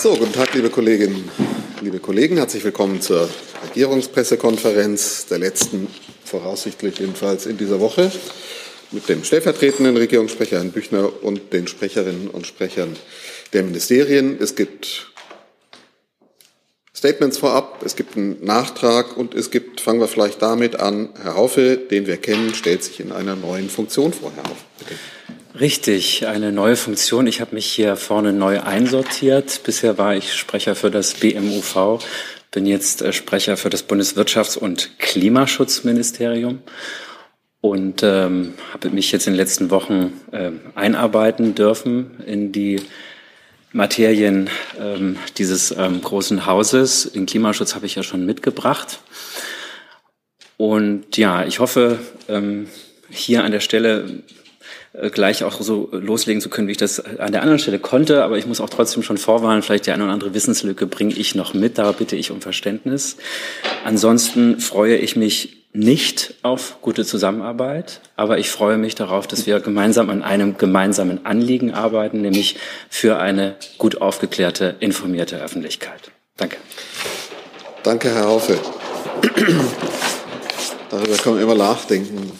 So, guten Tag, liebe Kolleginnen, liebe Kollegen. Herzlich willkommen zur Regierungspressekonferenz der letzten, voraussichtlich jedenfalls in dieser Woche, mit dem stellvertretenden Regierungssprecher Herrn Büchner und den Sprecherinnen und Sprechern der Ministerien. Es gibt Statements vorab, es gibt einen Nachtrag und es gibt, fangen wir vielleicht damit an, Herr Haufe, den wir kennen, stellt sich in einer neuen Funktion vor. Herr Haufe, bitte. Richtig, eine neue Funktion. Ich habe mich hier vorne neu einsortiert. Bisher war ich Sprecher für das BMUV, bin jetzt äh, Sprecher für das Bundeswirtschafts- und Klimaschutzministerium und ähm, habe mich jetzt in den letzten Wochen äh, einarbeiten dürfen in die Materien ähm, dieses ähm, großen Hauses. Den Klimaschutz habe ich ja schon mitgebracht. Und ja, ich hoffe, ähm, hier an der Stelle gleich auch so loslegen zu können, wie ich das an der anderen Stelle konnte. Aber ich muss auch trotzdem schon vorwarnen, vielleicht die eine oder andere Wissenslücke bringe ich noch mit. Da bitte ich um Verständnis. Ansonsten freue ich mich nicht auf gute Zusammenarbeit, aber ich freue mich darauf, dass wir gemeinsam an einem gemeinsamen Anliegen arbeiten, nämlich für eine gut aufgeklärte, informierte Öffentlichkeit. Danke. Danke, Herr Haufe. Darüber kann man immer nachdenken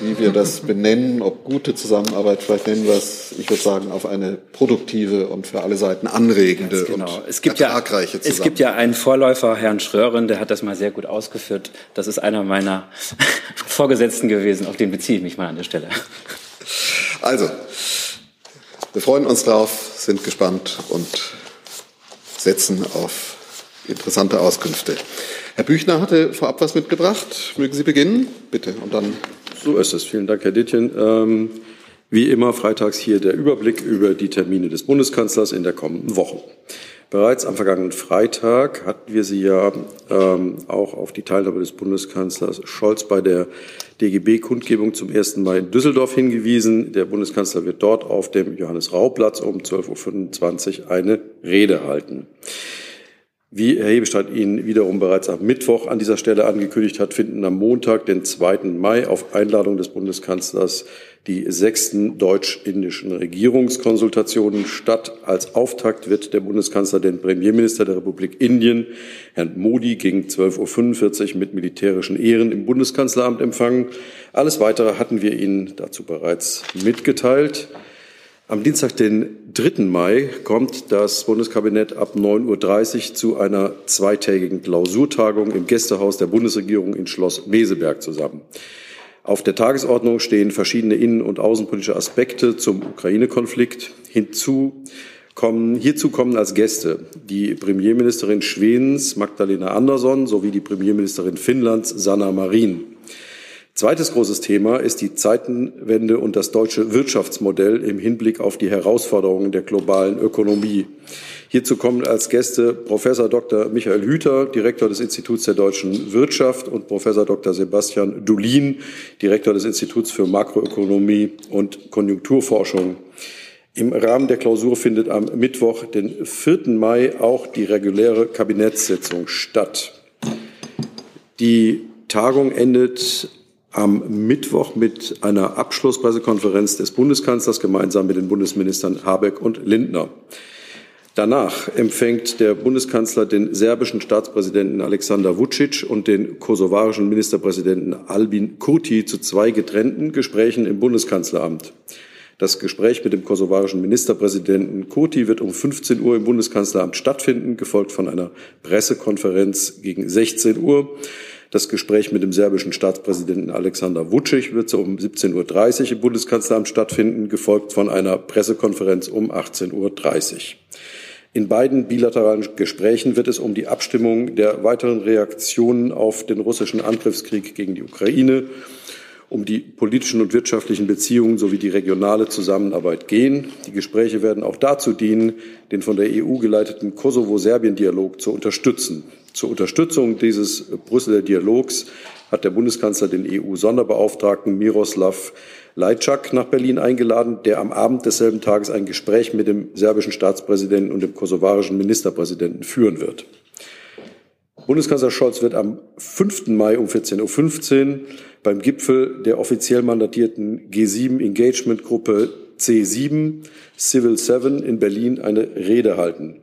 wie wir das benennen, ob gute Zusammenarbeit, vielleicht nennen wir es, ich würde sagen, auf eine produktive und für alle Seiten anregende genau. und es gibt ertragreiche ja, Es gibt ja einen Vorläufer, Herrn Schrören, der hat das mal sehr gut ausgeführt. Das ist einer meiner Vorgesetzten gewesen, auf den beziehe ich mich mal an der Stelle. Also, wir freuen uns drauf, sind gespannt und setzen auf interessante Auskünfte. Herr Büchner hatte vorab was mitgebracht. Mögen Sie beginnen? Bitte. Und dann so ist es. Vielen Dank, Herr Dittchen. Ähm, wie immer freitags hier der Überblick über die Termine des Bundeskanzlers in der kommenden Woche. Bereits am vergangenen Freitag hatten wir Sie ja ähm, auch auf die Teilnahme des Bundeskanzlers Scholz bei der DGB-Kundgebung zum 1. Mai in Düsseldorf hingewiesen. Der Bundeskanzler wird dort auf dem Johannes-Rau-Platz um 12.25 Uhr eine Rede halten. Wie Herr Hebestreit Ihnen wiederum bereits am Mittwoch an dieser Stelle angekündigt hat, finden am Montag, den 2. Mai, auf Einladung des Bundeskanzlers die sechsten deutsch-indischen Regierungskonsultationen statt. Als Auftakt wird der Bundeskanzler den Premierminister der Republik Indien, Herrn Modi, gegen 12.45 Uhr mit militärischen Ehren im Bundeskanzleramt empfangen. Alles Weitere hatten wir Ihnen dazu bereits mitgeteilt. Am Dienstag, den 3. Mai, kommt das Bundeskabinett ab 9.30 Uhr zu einer zweitägigen Klausurtagung im Gästehaus der Bundesregierung in Schloss Meseberg zusammen. Auf der Tagesordnung stehen verschiedene innen- und außenpolitische Aspekte zum Ukraine-Konflikt. Hinzu kommen, hierzu kommen als Gäste die Premierministerin Schwedens Magdalena Andersson sowie die Premierministerin Finnlands Sanna Marin. Zweites großes Thema ist die Zeitenwende und das deutsche Wirtschaftsmodell im Hinblick auf die Herausforderungen der globalen Ökonomie. Hierzu kommen als Gäste Professor Dr. Michael Hüter, Direktor des Instituts der deutschen Wirtschaft und Professor Dr. Sebastian Dulin, Direktor des Instituts für Makroökonomie und Konjunkturforschung. Im Rahmen der Klausur findet am Mittwoch, den 4. Mai, auch die reguläre Kabinettssitzung statt. Die Tagung endet am Mittwoch mit einer Abschlusspressekonferenz des Bundeskanzlers gemeinsam mit den Bundesministern Habeck und Lindner. Danach empfängt der Bundeskanzler den serbischen Staatspräsidenten Alexander Vucic und den kosovarischen Ministerpräsidenten Albin Kurti zu zwei getrennten Gesprächen im Bundeskanzleramt. Das Gespräch mit dem kosovarischen Ministerpräsidenten Kurti wird um 15 Uhr im Bundeskanzleramt stattfinden, gefolgt von einer Pressekonferenz gegen 16 Uhr. Das Gespräch mit dem serbischen Staatspräsidenten Alexander Vucic wird so um 17.30 Uhr im Bundeskanzleramt stattfinden, gefolgt von einer Pressekonferenz um 18.30 Uhr. In beiden bilateralen Gesprächen wird es um die Abstimmung der weiteren Reaktionen auf den russischen Angriffskrieg gegen die Ukraine, um die politischen und wirtschaftlichen Beziehungen sowie die regionale Zusammenarbeit gehen. Die Gespräche werden auch dazu dienen, den von der EU geleiteten Kosovo-Serbien-Dialog zu unterstützen. Zur Unterstützung dieses Brüsseler Dialogs hat der Bundeskanzler den EU-Sonderbeauftragten Miroslav Lajczak nach Berlin eingeladen, der am Abend desselben Tages ein Gespräch mit dem serbischen Staatspräsidenten und dem kosovarischen Ministerpräsidenten führen wird. Bundeskanzler Scholz wird am 5. Mai um 14.15 Uhr beim Gipfel der offiziell mandatierten G7 Engagement Gruppe C7 Civil 7 in Berlin eine Rede halten.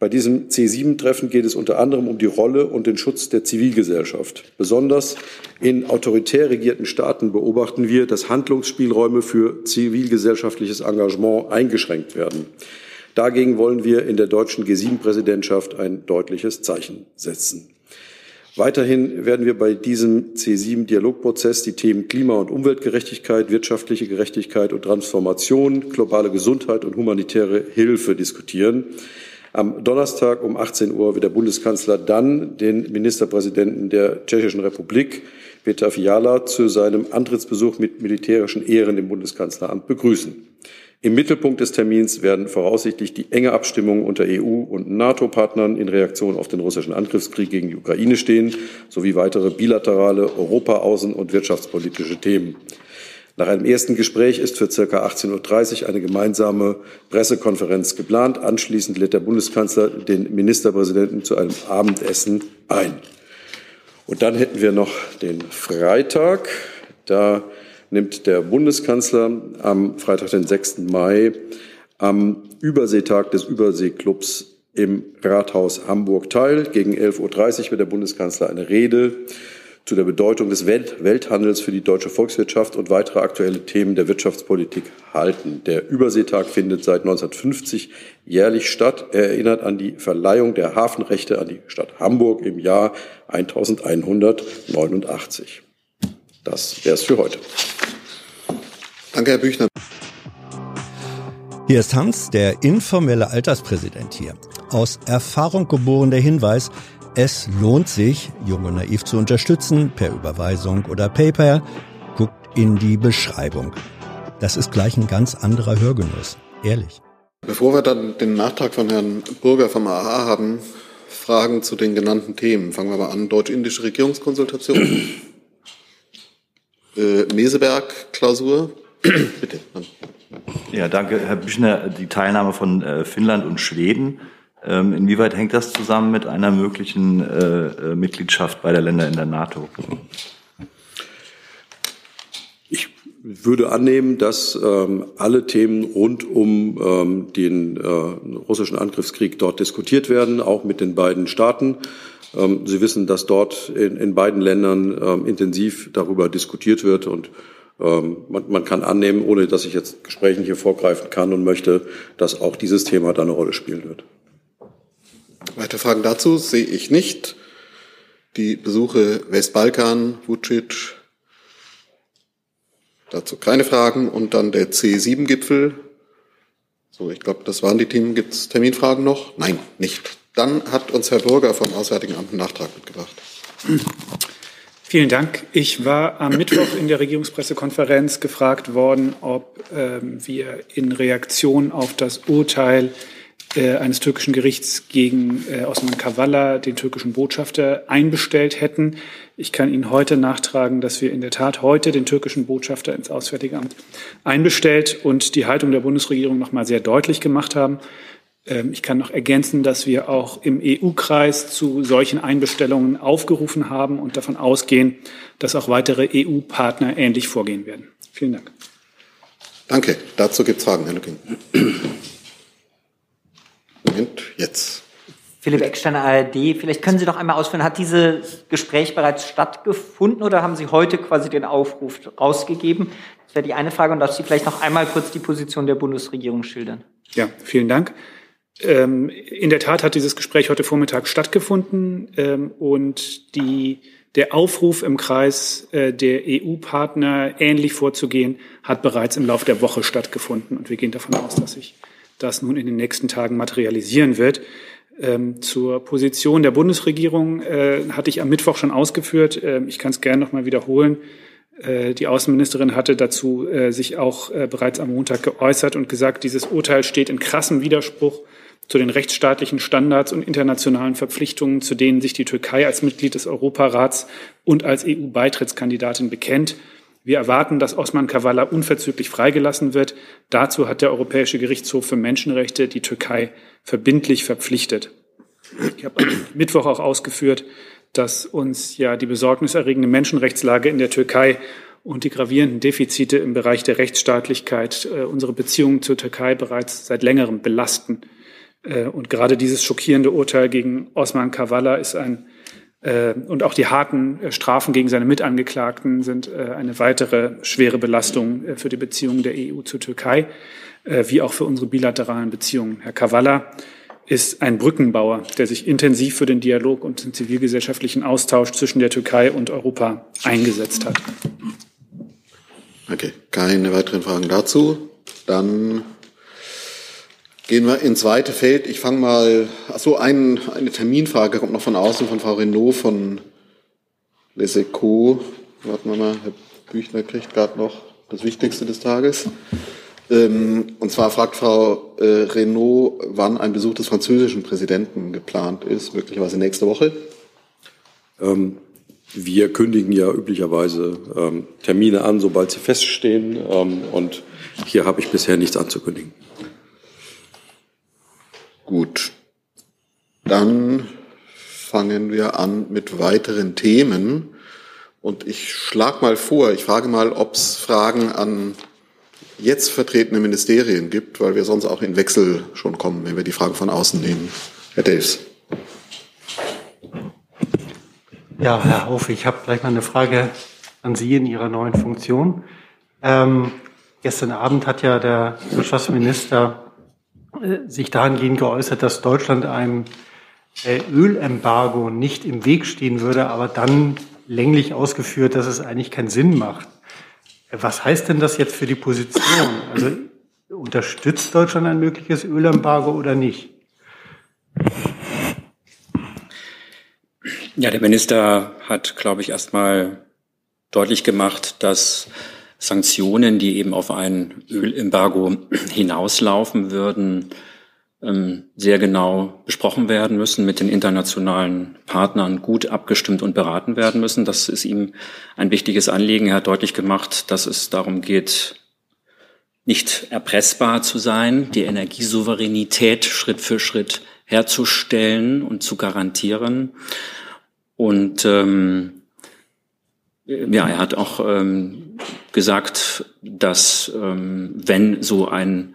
Bei diesem C7-Treffen geht es unter anderem um die Rolle und den Schutz der Zivilgesellschaft. Besonders in autoritär regierten Staaten beobachten wir, dass Handlungsspielräume für zivilgesellschaftliches Engagement eingeschränkt werden. Dagegen wollen wir in der deutschen G7-Präsidentschaft ein deutliches Zeichen setzen. Weiterhin werden wir bei diesem C7-Dialogprozess die Themen Klima- und Umweltgerechtigkeit, wirtschaftliche Gerechtigkeit und Transformation, globale Gesundheit und humanitäre Hilfe diskutieren. Am Donnerstag um 18 Uhr wird der Bundeskanzler dann den Ministerpräsidenten der Tschechischen Republik, Peter Fiala, zu seinem Antrittsbesuch mit militärischen Ehren im Bundeskanzleramt begrüßen. Im Mittelpunkt des Termins werden voraussichtlich die enge Abstimmung unter EU- und NATO-Partnern in Reaktion auf den russischen Angriffskrieg gegen die Ukraine stehen, sowie weitere bilaterale Europa-, außen- und wirtschaftspolitische Themen. Nach einem ersten Gespräch ist für ca. 18.30 Uhr eine gemeinsame Pressekonferenz geplant. Anschließend lädt der Bundeskanzler den Ministerpräsidenten zu einem Abendessen ein. Und dann hätten wir noch den Freitag. Da nimmt der Bundeskanzler am Freitag, den 6. Mai, am Überseetag des Überseeklubs im Rathaus Hamburg teil. Gegen 11.30 Uhr wird der Bundeskanzler eine Rede zu der Bedeutung des Welt Welthandels für die deutsche Volkswirtschaft und weitere aktuelle Themen der Wirtschaftspolitik halten. Der Überseetag findet seit 1950 jährlich statt. Er erinnert an die Verleihung der Hafenrechte an die Stadt Hamburg im Jahr 1189. Das wäre es für heute. Danke, Herr Büchner. Hier ist Hans, der informelle Alterspräsident hier. Aus Erfahrung geboren der Hinweis, es lohnt sich, Jung und Naiv zu unterstützen, per Überweisung oder PayPal. Guckt in die Beschreibung. Das ist gleich ein ganz anderer Hörgenuss. Ehrlich. Bevor wir dann den Nachtrag von Herrn Burger vom AA haben, Fragen zu den genannten Themen. Fangen wir mal an. Deutsch-indische Regierungskonsultation. äh, Meseberg-Klausur. Bitte. Ja, danke, Herr Büchner. Die Teilnahme von äh, Finnland und Schweden ähm, inwieweit hängt das zusammen mit einer möglichen äh, äh, Mitgliedschaft beider Länder in der NATO? Ich würde annehmen, dass ähm, alle Themen rund um ähm, den äh, russischen Angriffskrieg dort diskutiert werden, auch mit den beiden Staaten. Sie wissen, dass dort in, beiden Ländern intensiv darüber diskutiert wird und man, man, kann annehmen, ohne dass ich jetzt Gesprächen hier vorgreifen kann und möchte, dass auch dieses Thema da eine Rolle spielen wird. Weitere Fragen dazu sehe ich nicht. Die Besuche Westbalkan, Vucic, dazu keine Fragen. Und dann der C7-Gipfel. So, ich glaube, das waren die Themen. Gibt es Terminfragen noch? Nein, nicht. Dann hat uns Herr Bürger vom Auswärtigen Amt einen Nachtrag mitgebracht. Vielen Dank. Ich war am Mittwoch in der Regierungspressekonferenz gefragt worden, ob ähm, wir in Reaktion auf das Urteil eines türkischen Gerichts gegen äh, Osman Kavala, den türkischen Botschafter, einbestellt hätten. Ich kann Ihnen heute nachtragen, dass wir in der Tat heute den türkischen Botschafter ins Auswärtige Amt einbestellt und die Haltung der Bundesregierung noch mal sehr deutlich gemacht haben. Ähm, ich kann noch ergänzen, dass wir auch im EU-Kreis zu solchen Einbestellungen aufgerufen haben und davon ausgehen, dass auch weitere EU-Partner ähnlich vorgehen werden. Vielen Dank. Danke. Dazu gibt es Fragen, Herr Lücking. Jetzt. Philipp Eckstein, ARD. Vielleicht können Sie noch einmal ausführen, hat dieses Gespräch bereits stattgefunden oder haben Sie heute quasi den Aufruf rausgegeben? Das wäre die eine Frage. Und dass Sie vielleicht noch einmal kurz die Position der Bundesregierung schildern. Ja, vielen Dank. Ähm, in der Tat hat dieses Gespräch heute Vormittag stattgefunden ähm, und die, der Aufruf im Kreis äh, der EU-Partner, ähnlich vorzugehen, hat bereits im Laufe der Woche stattgefunden. Und wir gehen davon aus, dass sich das nun in den nächsten Tagen materialisieren wird. Ähm, zur Position der Bundesregierung äh, hatte ich am Mittwoch schon ausgeführt. Ähm, ich kann es gerne noch mal wiederholen. Äh, die Außenministerin hatte dazu äh, sich auch äh, bereits am Montag geäußert und gesagt, dieses Urteil steht in krassem Widerspruch zu den rechtsstaatlichen Standards und internationalen Verpflichtungen, zu denen sich die Türkei als Mitglied des Europarats und als EU-Beitrittskandidatin bekennt. Wir erwarten, dass Osman Kavala unverzüglich freigelassen wird. Dazu hat der Europäische Gerichtshof für Menschenrechte die Türkei verbindlich verpflichtet. Ich habe am Mittwoch auch ausgeführt, dass uns ja die besorgniserregende Menschenrechtslage in der Türkei und die gravierenden Defizite im Bereich der Rechtsstaatlichkeit äh, unsere Beziehungen zur Türkei bereits seit längerem belasten. Äh, und gerade dieses schockierende Urteil gegen Osman Kavala ist ein und auch die harten äh, Strafen gegen seine Mitangeklagten sind eine weitere schwere Belastung für die Beziehungen der EU zur Türkei, wie auch für unsere bilateralen Beziehungen. Herr Kavala ist ein Brückenbauer, der sich intensiv für den Dialog und den zivilgesellschaftlichen Austausch zwischen der Türkei und Europa eingesetzt hat. Okay, keine weiteren Fragen dazu. Dann Gehen wir ins zweite Feld. Ich fange mal, ach so, ein, eine Terminfrage kommt noch von außen von Frau Renault von Les Echos. Warten wir mal, Herr Büchner kriegt gerade noch das Wichtigste des Tages. Ähm, und zwar fragt Frau äh, Renault, wann ein Besuch des französischen Präsidenten geplant ist, möglicherweise nächste Woche. Ähm, wir kündigen ja üblicherweise ähm, Termine an, sobald sie feststehen. Ähm, und hier habe ich bisher nichts anzukündigen. Gut, dann fangen wir an mit weiteren Themen. Und ich schlage mal vor, ich frage mal, ob es Fragen an jetzt vertretene Ministerien gibt, weil wir sonst auch in Wechsel schon kommen, wenn wir die Fragen von außen nehmen. Herr Daves. Ja, Herr Hof, ich habe gleich mal eine Frage an Sie in Ihrer neuen Funktion. Ähm, gestern Abend hat ja der Wirtschaftsminister sich dahingehend geäußert, dass Deutschland einem äh, Ölembargo nicht im Weg stehen würde, aber dann länglich ausgeführt, dass es eigentlich keinen Sinn macht. Was heißt denn das jetzt für die Position? Also unterstützt Deutschland ein mögliches Ölembargo oder nicht? Ja, der Minister hat, glaube ich, erstmal deutlich gemacht, dass Sanktionen, die eben auf ein Ölembargo hinauslaufen würden, ähm, sehr genau besprochen werden müssen, mit den internationalen Partnern gut abgestimmt und beraten werden müssen. Das ist ihm ein wichtiges Anliegen. Er hat deutlich gemacht, dass es darum geht, nicht erpressbar zu sein, die Energiesouveränität Schritt für Schritt herzustellen und zu garantieren. Und ähm, ja, er hat auch ähm, gesagt, dass ähm, wenn so ein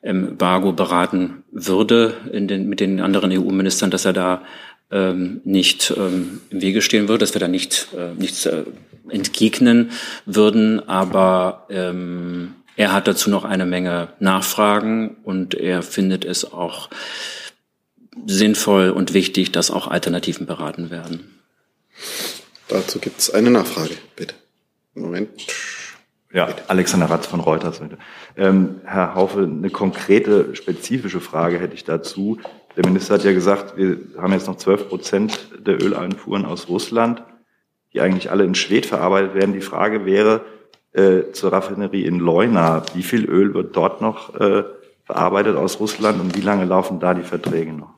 Embargo beraten würde in den, mit den anderen EU-Ministern, dass er da ähm, nicht ähm, im Wege stehen würde, dass wir da nicht äh, nichts äh, entgegnen würden. Aber ähm, er hat dazu noch eine Menge Nachfragen und er findet es auch sinnvoll und wichtig, dass auch Alternativen beraten werden. Dazu gibt es eine Nachfrage, bitte. Moment. Ja, Alexander Ratz von Reuters. Ähm, Herr Haufe, eine konkrete, spezifische Frage hätte ich dazu. Der Minister hat ja gesagt, wir haben jetzt noch 12 Prozent der Öleinfuhren aus Russland, die eigentlich alle in Schwed verarbeitet werden. Die Frage wäre äh, zur Raffinerie in Leuna, wie viel Öl wird dort noch äh, verarbeitet aus Russland und wie lange laufen da die Verträge noch?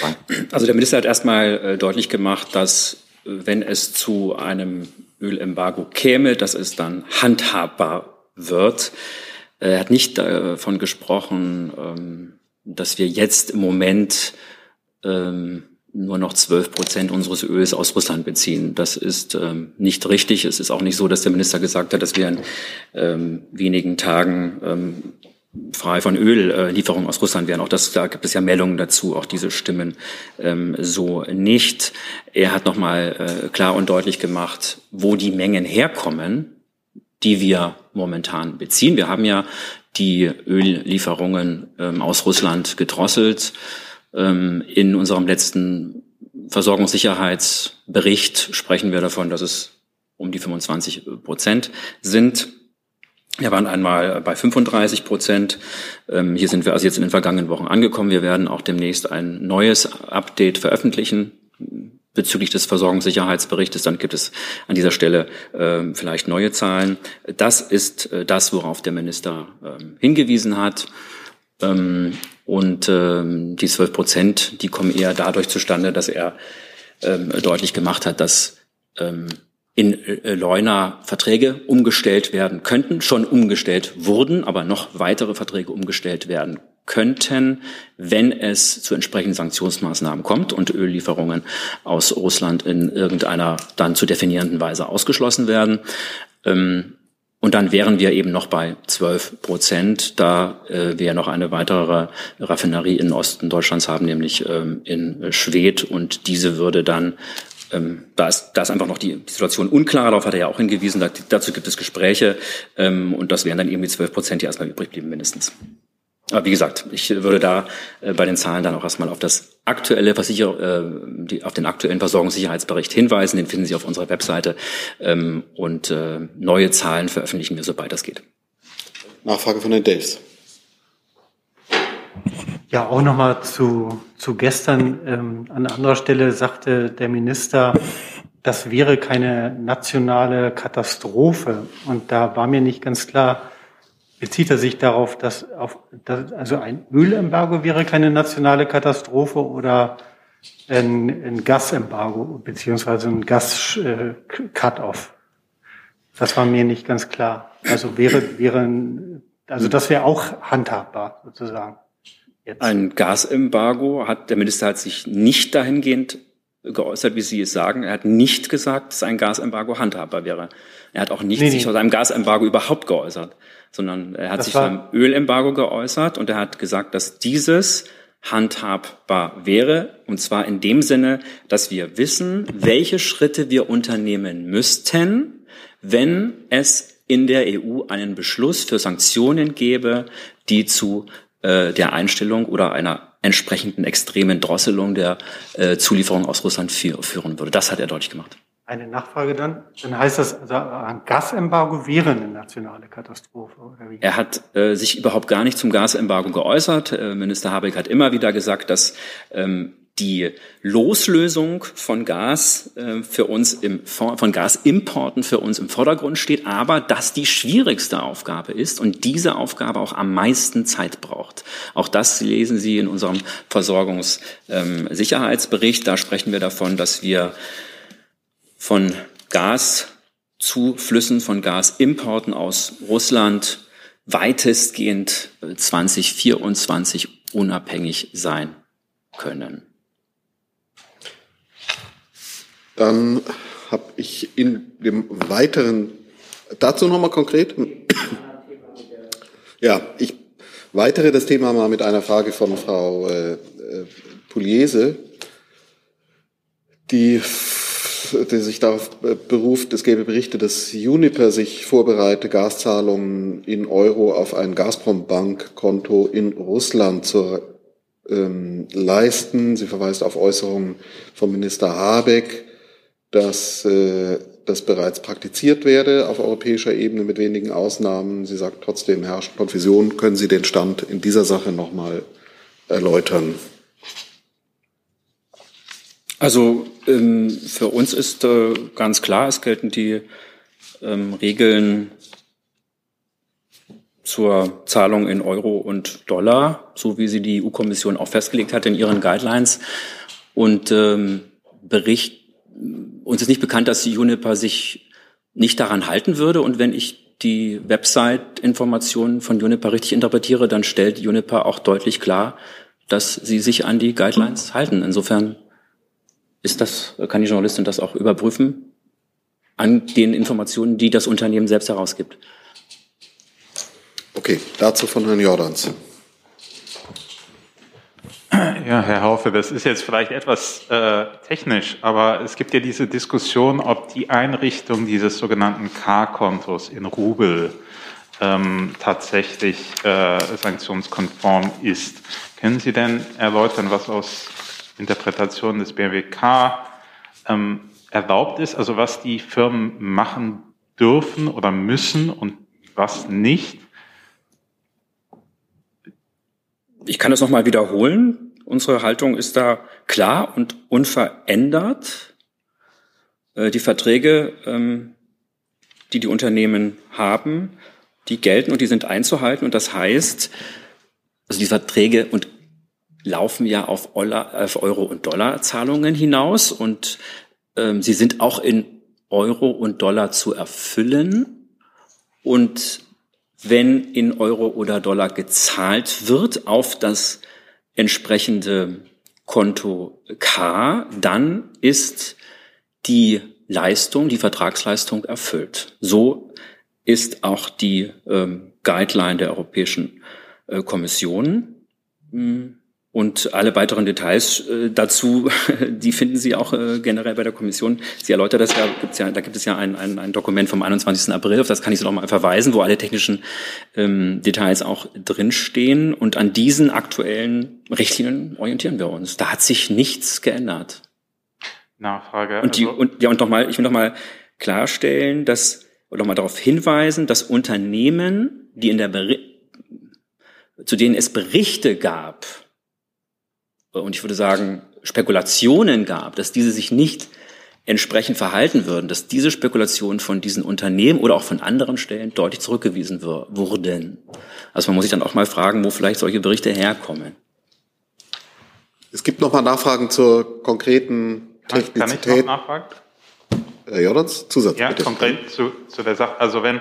Danke. Also der Minister hat erstmal äh, deutlich gemacht, dass wenn es zu einem Ölembargo käme, dass es dann handhabbar wird. Er hat nicht davon gesprochen, ähm, dass wir jetzt im Moment ähm, nur noch zwölf Prozent unseres Öls aus Russland beziehen. Das ist ähm, nicht richtig. Es ist auch nicht so, dass der Minister gesagt hat, dass wir in wenigen Tagen frei von Öllieferungen aus Russland wären. Auch das, da gibt es ja Meldungen dazu. Auch diese stimmen ähm, so nicht. Er hat nochmal äh, klar und deutlich gemacht, wo die Mengen herkommen, die wir momentan beziehen. Wir haben ja die Öllieferungen ähm, aus Russland gedrosselt. Ähm, in unserem letzten Versorgungssicherheitsbericht sprechen wir davon, dass es um die 25 Prozent sind. Wir waren einmal bei 35 Prozent. Ähm, hier sind wir also jetzt in den vergangenen Wochen angekommen. Wir werden auch demnächst ein neues Update veröffentlichen bezüglich des Versorgungssicherheitsberichtes. Dann gibt es an dieser Stelle äh, vielleicht neue Zahlen. Das ist äh, das, worauf der Minister äh, hingewiesen hat. Ähm, und ähm, die 12 Prozent, die kommen eher dadurch zustande, dass er ähm, deutlich gemacht hat, dass in äh, Leuna Verträge umgestellt werden könnten, schon umgestellt wurden, aber noch weitere Verträge umgestellt werden könnten, wenn es zu entsprechenden Sanktionsmaßnahmen kommt und Öllieferungen aus Russland in irgendeiner dann zu definierenden Weise ausgeschlossen werden. Ähm, und dann wären wir eben noch bei 12 Prozent, da äh, wir noch eine weitere Raffinerie im Osten Deutschlands haben, nämlich ähm, in Schwedt. Und diese würde dann, ähm, da, ist, da ist einfach noch die, Situation unklar, darauf hat er ja auch hingewiesen, da, dazu gibt es Gespräche. Ähm, und das wären dann eben die 12 Prozent, die erstmal übrig blieben mindestens. Aber wie gesagt, ich würde da äh, bei den Zahlen dann auch erstmal auf das aktuelle Versicher äh, die, auf den aktuellen Versorgungssicherheitsbericht hinweisen. Den finden Sie auf unserer Webseite. Ähm, und äh, neue Zahlen veröffentlichen wir, sobald das geht. Nachfrage von Herrn Daves. Ja, auch nochmal zu, zu gestern. Ähm, an anderer Stelle sagte der Minister, das wäre keine nationale Katastrophe. Und da war mir nicht ganz klar, Bezieht er sich darauf, dass, auf, dass also ein Ölembargo wäre keine nationale Katastrophe oder ein, ein Gasembargo beziehungsweise ein Gas-Cut-off? Das war mir nicht ganz klar. Also wäre, wäre, also das wäre auch handhabbar sozusagen. Jetzt. Ein Gasembargo hat der Minister hat sich nicht dahingehend geäußert, wie Sie es sagen. Er hat nicht gesagt, dass ein Gasembargo handhabbar wäre. Er hat auch nicht nee, sich nee. aus einem Gasembargo überhaupt geäußert sondern er hat das sich beim Ölembargo geäußert und er hat gesagt, dass dieses handhabbar wäre, und zwar in dem Sinne, dass wir wissen, welche Schritte wir unternehmen müssten, wenn es in der EU einen Beschluss für Sanktionen gäbe, die zu äh, der Einstellung oder einer entsprechenden extremen Drosselung der äh, Zulieferung aus Russland führen würde. Das hat er deutlich gemacht. Eine Nachfrage dann? Dann heißt das, also ein Gasembargo wäre eine nationale Katastrophe, oder wie? Er hat äh, sich überhaupt gar nicht zum Gasembargo geäußert. Äh, Minister Habeck hat immer wieder gesagt, dass ähm, die Loslösung von Gas äh, für uns im von Gasimporten für uns im Vordergrund steht, aber dass die schwierigste Aufgabe ist und diese Aufgabe auch am meisten Zeit braucht. Auch das lesen Sie in unserem Versorgungssicherheitsbericht. Da sprechen wir davon, dass wir von Gaszuflüssen, von Gasimporten aus Russland weitestgehend 2024 äh, unabhängig sein können. Dann habe ich in dem weiteren, dazu nochmal konkret. Ja, ich weitere das Thema mal mit einer Frage von Frau äh, äh Pugliese, die der sich darauf beruft, es gäbe Berichte, dass Uniper sich vorbereite, Gaszahlungen in Euro auf ein Gazprom-Bankkonto in Russland zu ähm, leisten. Sie verweist auf Äußerungen von Minister Habeck, dass äh, das bereits praktiziert werde auf europäischer Ebene mit wenigen Ausnahmen. Sie sagt trotzdem herrscht Konfusion. Können Sie den Stand in dieser Sache nochmal erläutern? Also ähm, für uns ist äh, ganz klar, es gelten die ähm, Regeln zur Zahlung in Euro und Dollar, so wie sie die EU-Kommission auch festgelegt hat in ihren Guidelines. Und ähm, Bericht, uns ist nicht bekannt, dass Juniper sich nicht daran halten würde. Und wenn ich die Website-Informationen von Juniper richtig interpretiere, dann stellt Juniper auch deutlich klar, dass sie sich an die Guidelines halten. Insofern ist das, kann die Journalistin das auch überprüfen an den Informationen, die das Unternehmen selbst herausgibt? Okay, dazu von Herrn Jordans. Ja, Herr Haufe, das ist jetzt vielleicht etwas äh, technisch, aber es gibt ja diese Diskussion, ob die Einrichtung dieses sogenannten K-Kontos in Rubel ähm, tatsächlich äh, sanktionskonform ist. Können Sie denn erläutern, was aus Interpretation des BWK ähm, erlaubt ist, also was die Firmen machen dürfen oder müssen und was nicht? Ich kann das nochmal wiederholen. Unsere Haltung ist da klar und unverändert. Äh, die Verträge, ähm, die die Unternehmen haben, die gelten und die sind einzuhalten. Und das heißt, also die Verträge und laufen ja auf, Euro- und Dollarzahlungen hinaus und ähm, sie sind auch in Euro und Dollar zu erfüllen. Und wenn in Euro oder Dollar gezahlt wird auf das entsprechende Konto K, dann ist die Leistung, die Vertragsleistung erfüllt. So ist auch die ähm, Guideline der Europäischen äh, Kommission. Hm. Und alle weiteren Details äh, dazu, die finden Sie auch äh, generell bei der Kommission. Sie erläutert das ja, gibt's ja da gibt es ja ein, ein, ein Dokument vom 21. April, auf das kann ich Sie noch mal verweisen, wo alle technischen ähm, Details auch drinstehen. Und an diesen aktuellen Richtlinien orientieren wir uns. Da hat sich nichts geändert. Nachfrage. Und, die, also und, ja, und nochmal, ich will nochmal klarstellen, dass, oder nochmal darauf hinweisen, dass Unternehmen, die in der Beri zu denen es Berichte gab, und ich würde sagen, Spekulationen gab, dass diese sich nicht entsprechend verhalten würden, dass diese Spekulationen von diesen Unternehmen oder auch von anderen Stellen deutlich zurückgewiesen wurden. Also man muss sich dann auch mal fragen, wo vielleicht solche Berichte herkommen. Es gibt noch mal Nachfragen zur konkreten Technizität. Kann ich noch nachfragen? Herr Jordans, Zusatz. Ja, bitte. konkret zu, zu der Sache. Also wenn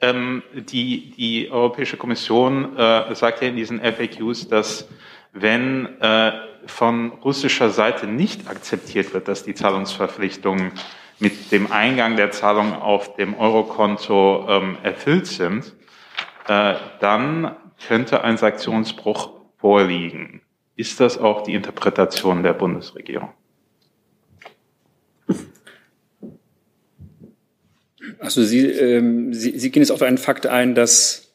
ähm, die, die Europäische Kommission äh, sagt ja in diesen FAQs, dass wenn äh, von russischer Seite nicht akzeptiert wird, dass die Zahlungsverpflichtungen mit dem Eingang der Zahlung auf dem Eurokonto ähm, erfüllt sind, äh, dann könnte ein Sanktionsbruch vorliegen. Ist das auch die Interpretation der Bundesregierung? Also Sie, ähm, Sie, Sie gehen jetzt auf einen Fakt ein, dass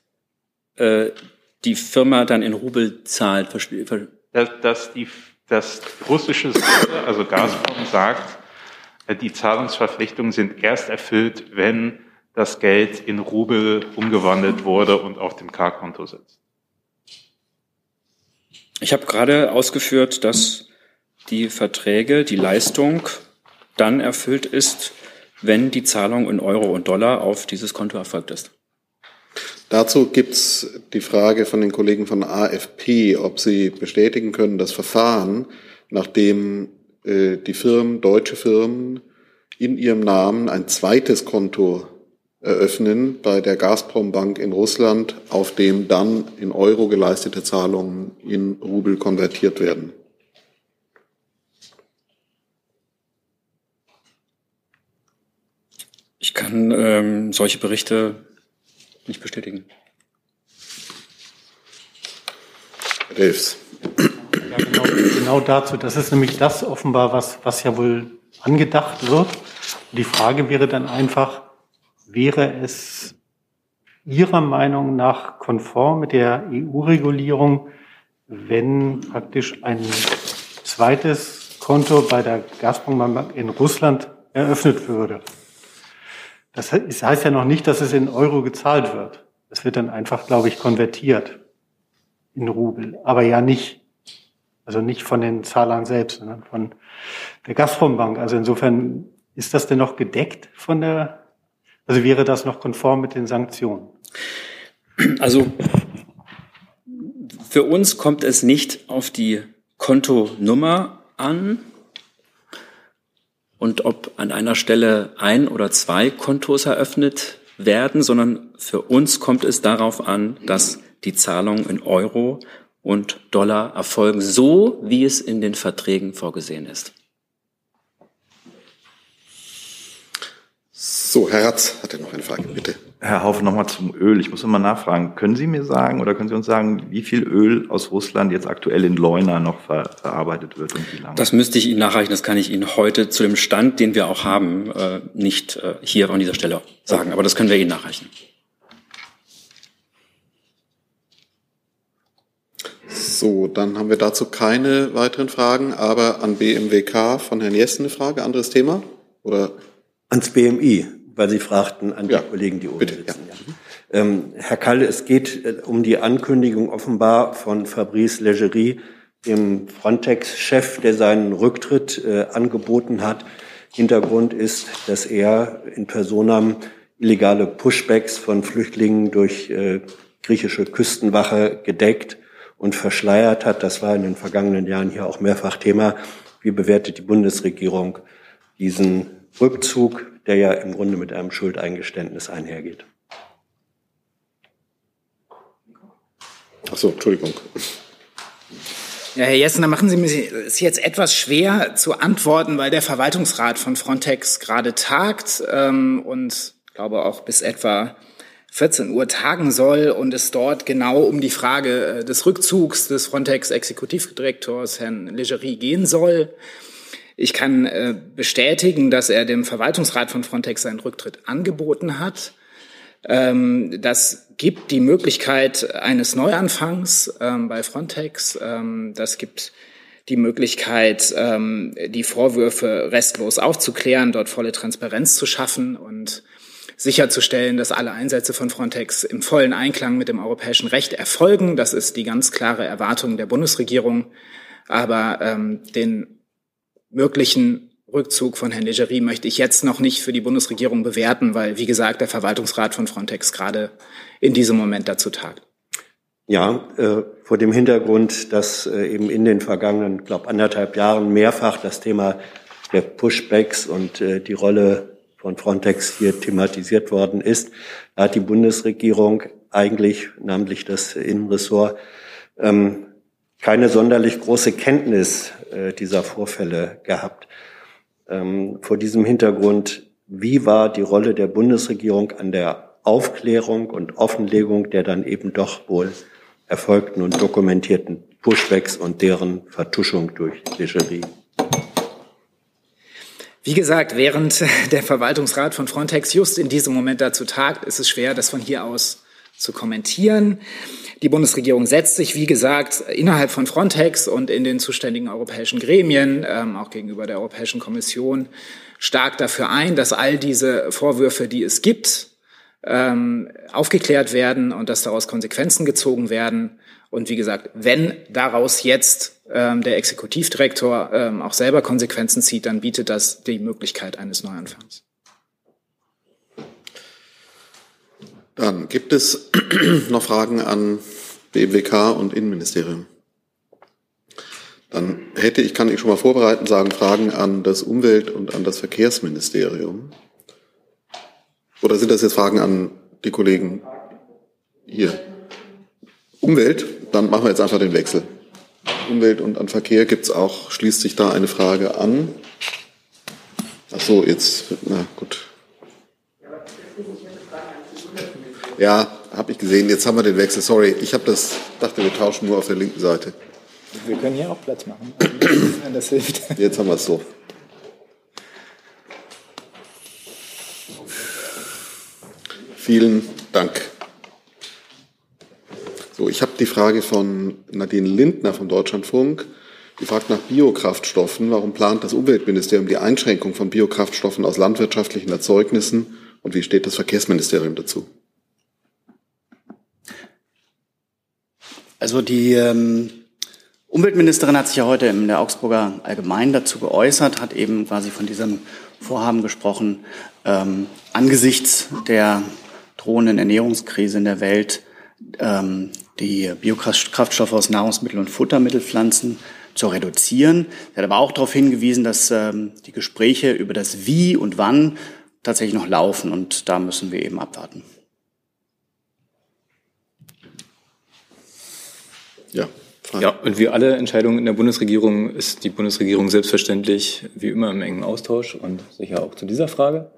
äh, die Firma dann in Rubel zahlt. Dass, dass die das russische, also Gazprom sagt, äh, die Zahlungsverpflichtungen sind erst erfüllt, wenn das Geld in Rubel umgewandelt wurde und auf dem K-Konto sitzt. Ich habe gerade ausgeführt, dass die Verträge, die Leistung dann erfüllt ist, wenn die Zahlung in Euro und Dollar auf dieses Konto erfolgt ist. Dazu gibt es die Frage von den Kollegen von AFP, ob sie bestätigen können, das Verfahren, nachdem äh, die Firmen, deutsche Firmen, in ihrem Namen ein zweites Konto eröffnen bei der Gazprom Bank in Russland, auf dem dann in Euro geleistete Zahlungen in Rubel konvertiert werden. Ich kann ähm, solche Berichte nicht bestätigen. Delfs. Ja, genau, genau, dazu. Das ist nämlich das offenbar, was, was ja wohl angedacht wird. Die Frage wäre dann einfach, wäre es Ihrer Meinung nach konform mit der EU-Regulierung, wenn praktisch ein zweites Konto bei der Gazprom in Russland eröffnet würde? Das heißt ja noch nicht, dass es in Euro gezahlt wird. Es wird dann einfach, glaube ich, konvertiert in Rubel, aber ja nicht, also nicht von den Zahlern selbst, sondern von der Gazprom-Bank. Also insofern ist das denn noch gedeckt von der, also wäre das noch konform mit den Sanktionen? Also für uns kommt es nicht auf die Kontonummer an, und ob an einer Stelle ein oder zwei Kontos eröffnet werden, sondern für uns kommt es darauf an, dass die Zahlungen in Euro und Dollar erfolgen, so wie es in den Verträgen vorgesehen ist. So, Herr Ratz hatte noch eine Frage, bitte. Herr Haufe, nochmal zum Öl. Ich muss nochmal nachfragen. Können Sie mir sagen oder können Sie uns sagen, wie viel Öl aus Russland jetzt aktuell in Leuna noch ver verarbeitet wird und wie lange? Das müsste ich Ihnen nachreichen. Das kann ich Ihnen heute zu dem Stand, den wir auch haben, äh, nicht äh, hier an dieser Stelle sagen. Aber das können wir Ihnen nachreichen. So, dann haben wir dazu keine weiteren Fragen, aber an BMWK von Herrn Jessen eine Frage, anderes Thema? Oder? Ans BMI weil Sie fragten an die ja, Kollegen, die oben bitte, sitzen. Ja. Ähm, Herr Kalle, es geht äh, um die Ankündigung offenbar von Fabrice Legerie, dem Frontex-Chef, der seinen Rücktritt äh, angeboten hat. Hintergrund ist, dass er in Personam illegale Pushbacks von Flüchtlingen durch äh, griechische Küstenwache gedeckt und verschleiert hat. Das war in den vergangenen Jahren hier auch mehrfach Thema. Wie bewertet die Bundesregierung diesen Rückzug der ja im Grunde mit einem Schuldeingeständnis einhergeht. Ach so, Entschuldigung. Ja, Herr Jessen, da machen Sie mir es jetzt etwas schwer zu antworten, weil der Verwaltungsrat von Frontex gerade tagt ähm, und glaube auch bis etwa 14 Uhr tagen soll und es dort genau um die Frage äh, des Rückzugs des Frontex-Exekutivdirektors Herrn Legerie gehen soll. Ich kann äh, bestätigen, dass er dem Verwaltungsrat von Frontex seinen Rücktritt angeboten hat. Ähm, das gibt die Möglichkeit eines Neuanfangs ähm, bei Frontex. Ähm, das gibt die Möglichkeit, die Vorwürfe restlos aufzuklären, dort volle Transparenz zu schaffen und sicherzustellen, dass alle Einsätze von Frontex im vollen Einklang mit dem europäischen Recht erfolgen. Das ist die ganz klare Erwartung der Bundesregierung. Aber ähm, den möglichen Rückzug von Herrn Legerie möchte ich jetzt noch nicht für die Bundesregierung bewerten, weil, wie gesagt, der Verwaltungsrat von Frontex gerade in diesem Moment dazu tagt. Ja, äh, vor dem Hintergrund, dass äh, eben in den vergangenen, glaube anderthalb Jahren mehrfach das Thema der Pushbacks und äh, die Rolle von Frontex hier thematisiert worden ist, hat die Bundesregierung eigentlich, namentlich das Innenressort, ähm, keine sonderlich große Kenntnis äh, dieser Vorfälle gehabt. Ähm, vor diesem Hintergrund, wie war die Rolle der Bundesregierung an der Aufklärung und Offenlegung der dann eben doch wohl erfolgten und dokumentierten Pushbacks und deren Vertuschung durch Legerie? Wie gesagt, während der Verwaltungsrat von Frontex just in diesem Moment dazu tagt, ist es schwer, das von hier aus zu kommentieren. Die Bundesregierung setzt sich, wie gesagt, innerhalb von Frontex und in den zuständigen europäischen Gremien, ähm, auch gegenüber der Europäischen Kommission, stark dafür ein, dass all diese Vorwürfe, die es gibt, ähm, aufgeklärt werden und dass daraus Konsequenzen gezogen werden. Und wie gesagt, wenn daraus jetzt ähm, der Exekutivdirektor ähm, auch selber Konsequenzen zieht, dann bietet das die Möglichkeit eines Neuanfangs. Dann gibt es noch Fragen an BMWK und Innenministerium. Dann hätte ich, kann ich schon mal vorbereiten, sagen, Fragen an das Umwelt- und an das Verkehrsministerium. Oder sind das jetzt Fragen an die Kollegen hier? Umwelt, dann machen wir jetzt einfach den Wechsel. Umwelt und an Verkehr gibt es auch, schließt sich da eine Frage an. Ach so, jetzt, na gut. Ja, habe ich gesehen. Jetzt haben wir den Wechsel. Sorry, ich habe das dachte, wir tauschen nur auf der linken Seite. Wir können hier auch Platz machen, das hilft. Jetzt haben wir es so. Vielen Dank. So, ich habe die Frage von Nadine Lindner vom Deutschlandfunk. Die fragt nach Biokraftstoffen. Warum plant das Umweltministerium die Einschränkung von Biokraftstoffen aus landwirtschaftlichen Erzeugnissen? Und wie steht das Verkehrsministerium dazu? Also die ähm, Umweltministerin hat sich ja heute in der Augsburger Allgemein dazu geäußert, hat eben quasi von diesem Vorhaben gesprochen, ähm, angesichts der drohenden Ernährungskrise in der Welt ähm, die Biokraftstoffe aus Nahrungsmittel- und Futtermittelpflanzen zu reduzieren. Er hat aber auch darauf hingewiesen, dass ähm, die Gespräche über das Wie und Wann tatsächlich noch laufen und da müssen wir eben abwarten. Ja. Ja, und wie alle Entscheidungen in der Bundesregierung ist die Bundesregierung selbstverständlich wie immer im engen Austausch und sicher auch zu dieser Frage.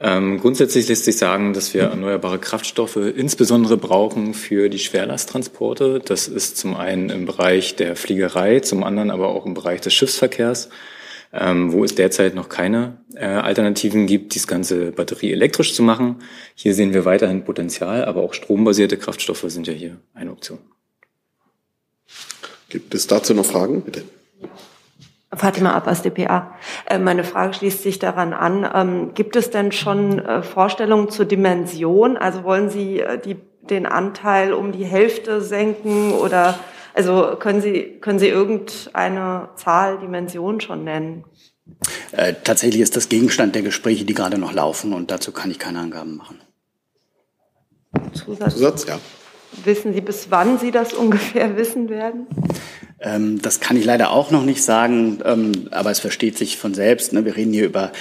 Ähm, grundsätzlich lässt sich sagen, dass wir erneuerbare Kraftstoffe insbesondere brauchen für die Schwerlasttransporte. Das ist zum einen im Bereich der Fliegerei, zum anderen aber auch im Bereich des Schiffsverkehrs, ähm, wo es derzeit noch keine äh, Alternativen gibt, das Ganze batterieelektrisch zu machen. Hier sehen wir weiterhin Potenzial, aber auch strombasierte Kraftstoffe sind ja hier eine Option. Gibt es dazu noch Fragen? Bitte. Fatima Abbas, DPA. Äh, meine Frage schließt sich daran an. Ähm, gibt es denn schon äh, Vorstellungen zur Dimension? Also wollen Sie äh, die, den Anteil um die Hälfte senken oder also können Sie, können Sie irgendeine Zahl, Dimension schon nennen? Äh, tatsächlich ist das Gegenstand der Gespräche, die gerade noch laufen und dazu kann ich keine Angaben machen. Zusatz, Zusatz ja. Wissen Sie, bis wann Sie das ungefähr wissen werden? Ähm, das kann ich leider auch noch nicht sagen, ähm, aber es versteht sich von selbst. Ne? Wir reden hier über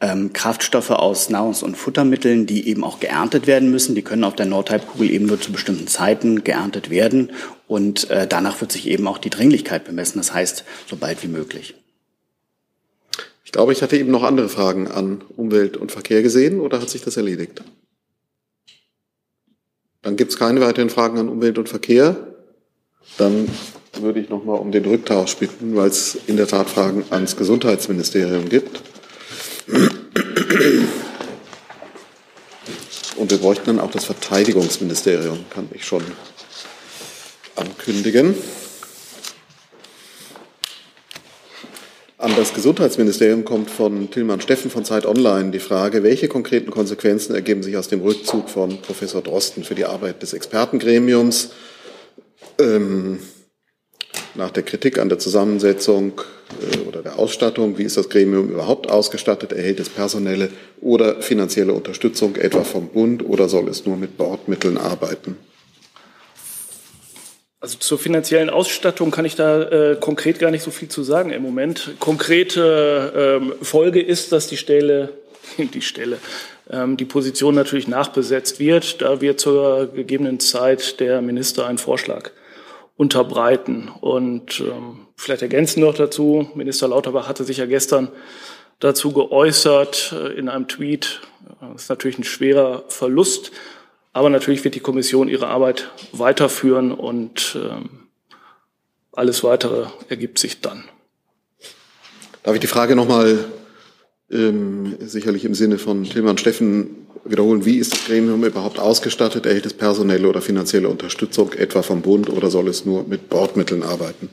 ähm, Kraftstoffe aus Nahrungs- und Futtermitteln, die eben auch geerntet werden müssen. Die können auf der Nordhalbkugel eben nur zu bestimmten Zeiten geerntet werden. Und äh, danach wird sich eben auch die Dringlichkeit bemessen. Das heißt, so bald wie möglich. Ich glaube, ich hatte eben noch andere Fragen an Umwelt und Verkehr gesehen oder hat sich das erledigt? Dann gibt es keine weiteren Fragen an Umwelt und Verkehr. Dann würde ich noch mal um den Rücktausch bitten, weil es in der Tat Fragen ans Gesundheitsministerium gibt. Und wir bräuchten dann auch das Verteidigungsministerium, kann ich schon ankündigen. An das Gesundheitsministerium kommt von Tillmann Steffen von Zeit Online die Frage, welche konkreten Konsequenzen ergeben sich aus dem Rückzug von Professor Drosten für die Arbeit des Expertengremiums ähm, nach der Kritik an der Zusammensetzung äh, oder der Ausstattung. Wie ist das Gremium überhaupt ausgestattet? Erhält es personelle oder finanzielle Unterstützung etwa vom Bund oder soll es nur mit Bordmitteln arbeiten? Also zur finanziellen Ausstattung kann ich da äh, konkret gar nicht so viel zu sagen im Moment. Konkrete ähm, Folge ist, dass die Stelle, die Stelle, ähm, die Position natürlich nachbesetzt wird. Da wird zur gegebenen Zeit der Minister einen Vorschlag unterbreiten. Und ähm, vielleicht ergänzen noch dazu, Minister Lauterbach hatte sich ja gestern dazu geäußert äh, in einem Tweet. Das ist natürlich ein schwerer Verlust. Aber natürlich wird die Kommission ihre Arbeit weiterführen und ähm, alles Weitere ergibt sich dann. Darf ich die Frage nochmal ähm, sicherlich im Sinne von Tilman Steffen wiederholen? Wie ist das Gremium überhaupt ausgestattet? Erhält es personelle oder finanzielle Unterstützung etwa vom Bund oder soll es nur mit Bordmitteln arbeiten?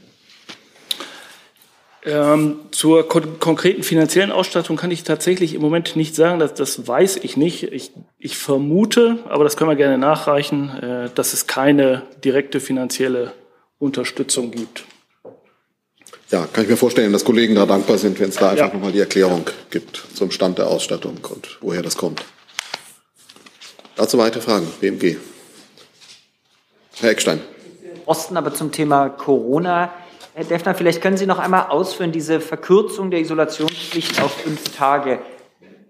Ähm, zur kon konkreten finanziellen Ausstattung kann ich tatsächlich im Moment nicht sagen. Das, das weiß ich nicht. Ich, ich, vermute, aber das können wir gerne nachreichen, äh, dass es keine direkte finanzielle Unterstützung gibt. Ja, kann ich mir vorstellen, dass Kollegen da dankbar sind, wenn es da einfach ja. nochmal die Erklärung gibt zum Stand der Ausstattung und woher das kommt. Dazu weitere Fragen. BMG. Herr Eckstein. Osten aber zum Thema Corona. Herr Deffner, vielleicht können Sie noch einmal ausführen, diese Verkürzung der Isolationspflicht auf fünf Tage.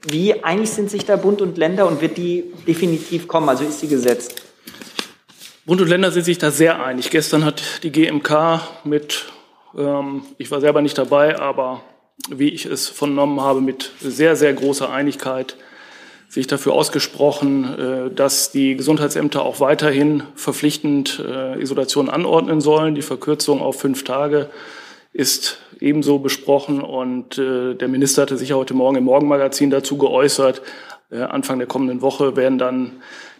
Wie einig sind sich da Bund und Länder und wird die definitiv kommen? Also ist sie gesetzt? Bund und Länder sind sich da sehr einig. Gestern hat die GMK mit, ähm, ich war selber nicht dabei, aber wie ich es vernommen habe, mit sehr, sehr großer Einigkeit sich dafür ausgesprochen, äh, dass die Gesundheitsämter auch weiterhin verpflichtend äh, Isolation anordnen sollen. Die Verkürzung auf fünf Tage ist ebenso besprochen und äh, der Minister hatte sich heute Morgen im Morgenmagazin dazu geäußert. Anfang der kommenden Woche werden dann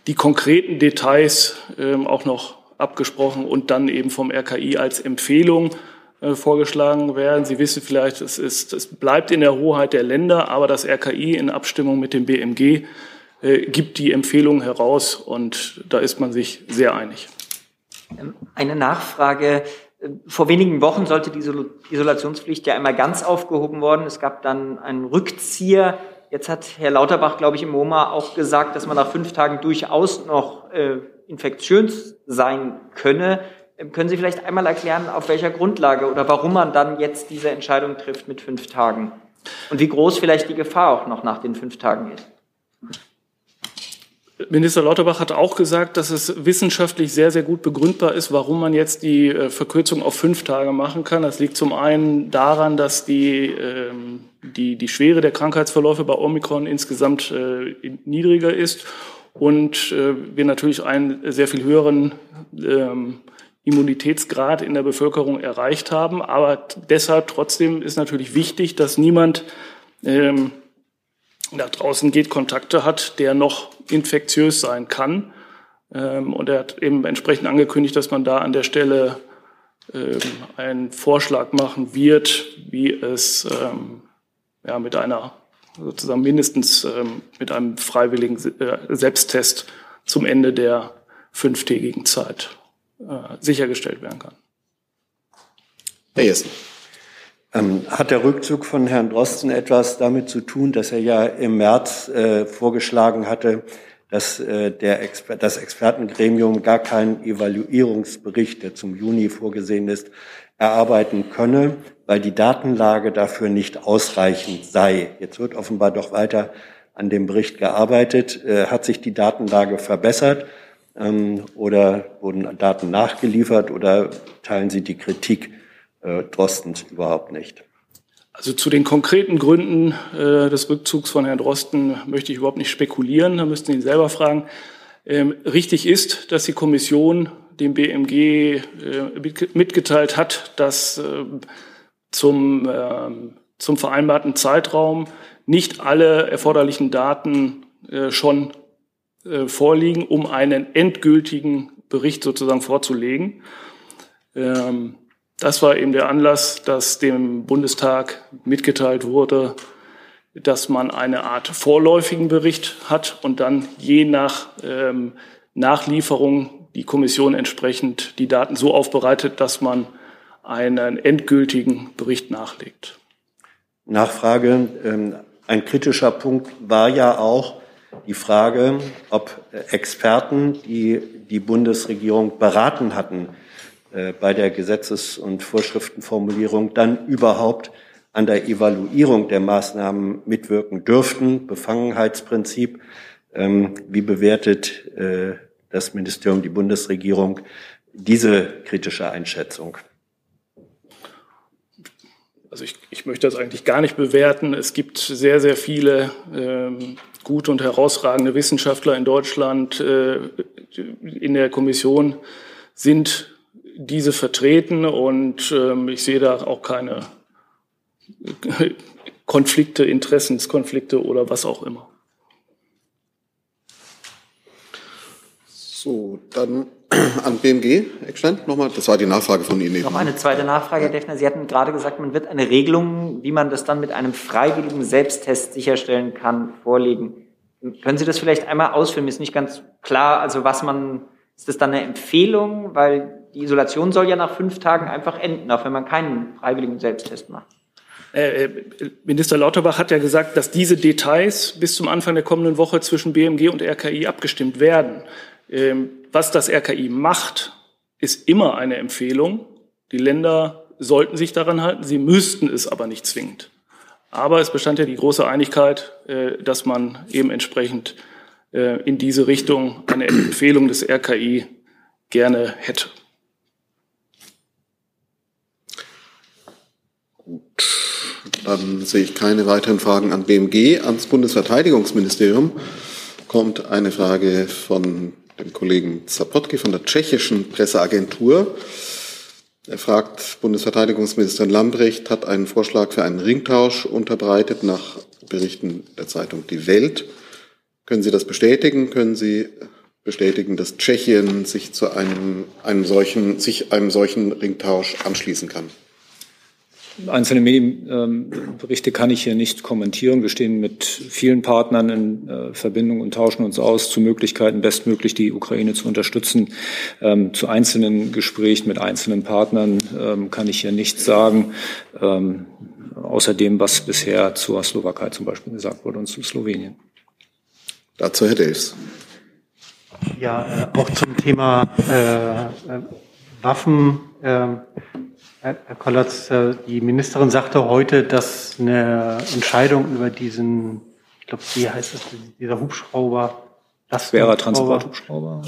die konkreten Details ähm, auch noch abgesprochen und dann eben vom RKI als Empfehlung vorgeschlagen werden. Sie wissen vielleicht, es, ist, es bleibt in der Hoheit der Länder, aber das RKI in Abstimmung mit dem BMG äh, gibt die Empfehlung heraus und da ist man sich sehr einig. Ähm, eine Nachfrage. Äh, vor wenigen Wochen sollte die Isolationspflicht ja einmal ganz aufgehoben worden. Es gab dann einen Rückzieher. Jetzt hat Herr Lauterbach, glaube ich, im MoMA auch gesagt, dass man nach fünf Tagen durchaus noch äh, infektiös sein könne. Können Sie vielleicht einmal erklären, auf welcher Grundlage oder warum man dann jetzt diese Entscheidung trifft mit fünf Tagen? Und wie groß vielleicht die Gefahr auch noch nach den fünf Tagen ist? Minister Lauterbach hat auch gesagt, dass es wissenschaftlich sehr, sehr gut begründbar ist, warum man jetzt die äh, Verkürzung auf fünf Tage machen kann. Das liegt zum einen daran, dass die, ähm, die, die Schwere der Krankheitsverläufe bei Omikron insgesamt äh, niedriger ist und äh, wir natürlich einen sehr viel höheren ähm, Immunitätsgrad in der Bevölkerung erreicht haben. Aber deshalb trotzdem ist natürlich wichtig, dass niemand ähm, nach draußen geht, Kontakte hat, der noch infektiös sein kann. Ähm, und er hat eben entsprechend angekündigt, dass man da an der Stelle ähm, einen Vorschlag machen wird, wie es ähm, ja, mit einer sozusagen mindestens ähm, mit einem freiwilligen äh, Selbsttest zum Ende der fünftägigen Zeit äh, sichergestellt werden kann. Herr Jessen. Ähm, hat der Rückzug von Herrn Drosten etwas damit zu tun, dass er ja im März äh, vorgeschlagen hatte, dass äh, der Exper das Expertengremium gar keinen Evaluierungsbericht, der zum Juni vorgesehen ist, erarbeiten könne, weil die Datenlage dafür nicht ausreichend sei. Jetzt wird offenbar doch weiter an dem Bericht gearbeitet. Äh, hat sich die Datenlage verbessert? Ähm, oder wurden Daten nachgeliefert oder teilen Sie die Kritik äh, Drostens überhaupt nicht? Also zu den konkreten Gründen äh, des Rückzugs von Herrn Drosten möchte ich überhaupt nicht spekulieren. Da müssten Sie ihn selber fragen. Ähm, richtig ist, dass die Kommission dem BMG äh, mitgeteilt hat, dass äh, zum, äh, zum vereinbarten Zeitraum nicht alle erforderlichen Daten äh, schon äh, vorliegen, um einen endgültigen Bericht sozusagen vorzulegen. Ähm, das war eben der Anlass, dass dem Bundestag mitgeteilt wurde, dass man eine Art vorläufigen Bericht hat und dann je nach ähm, Nachlieferung die Kommission entsprechend die Daten so aufbereitet, dass man einen endgültigen Bericht nachlegt. Nachfrage. Ähm, ein kritischer Punkt war ja auch die Frage, ob Experten, die die Bundesregierung beraten hatten äh, bei der Gesetzes- und Vorschriftenformulierung, dann überhaupt an der Evaluierung der Maßnahmen mitwirken dürften. Befangenheitsprinzip. Ähm, wie bewertet äh, das Ministerium, die Bundesregierung diese kritische Einschätzung? Also ich, ich möchte das eigentlich gar nicht bewerten. Es gibt sehr, sehr viele ähm, gute und herausragende Wissenschaftler in Deutschland. Äh, in der Kommission sind diese vertreten und ähm, ich sehe da auch keine Konflikte, Interessenskonflikte oder was auch immer. So, dann an BMG, Eckstein, nochmal. Das war die Nachfrage von Ihnen. Noch eine zweite Nachfrage, Herr Defner. Sie hatten gerade gesagt, man wird eine Regelung, wie man das dann mit einem freiwilligen Selbsttest sicherstellen kann, vorlegen. Können Sie das vielleicht einmal ausführen? Mir ist nicht ganz klar, also was man, ist das dann eine Empfehlung? Weil die Isolation soll ja nach fünf Tagen einfach enden, auch wenn man keinen freiwilligen Selbsttest macht. Äh, äh, Minister Lauterbach hat ja gesagt, dass diese Details bis zum Anfang der kommenden Woche zwischen BMG und RKI abgestimmt werden. Was das RKI macht, ist immer eine Empfehlung. Die Länder sollten sich daran halten, sie müssten es aber nicht zwingend. Aber es bestand ja die große Einigkeit, äh, dass man eben entsprechend in diese Richtung eine Empfehlung des RKI gerne hätte. Dann sehe ich keine weiteren Fragen an BMG. Ans Bundesverteidigungsministerium kommt eine Frage von dem Kollegen Zapotki von der tschechischen Presseagentur. Er fragt, Bundesverteidigungsministerin Lambrecht hat einen Vorschlag für einen Ringtausch unterbreitet nach Berichten der Zeitung Die Welt. Können Sie das bestätigen? Können Sie bestätigen, dass Tschechien sich zu einem, einem solchen, sich einem solchen Ringtausch anschließen kann? Einzelne Medienberichte kann ich hier nicht kommentieren. Wir stehen mit vielen Partnern in äh, Verbindung und tauschen uns aus zu Möglichkeiten, bestmöglich die Ukraine zu unterstützen. Ähm, zu einzelnen Gesprächen mit einzelnen Partnern ähm, kann ich hier nichts sagen, ähm, außer dem, was bisher zur Slowakei zum Beispiel gesagt wurde und zu Slowenien. Dazu Herr Delfs. Ja, äh, auch zum Thema äh, äh Waffen. Äh, Herr Kollatz, äh, die Ministerin sagte heute, dass eine Entscheidung über diesen, ich glaube, wie heißt es, dieser Hubschrauber, das wäre Transporthubschrauber,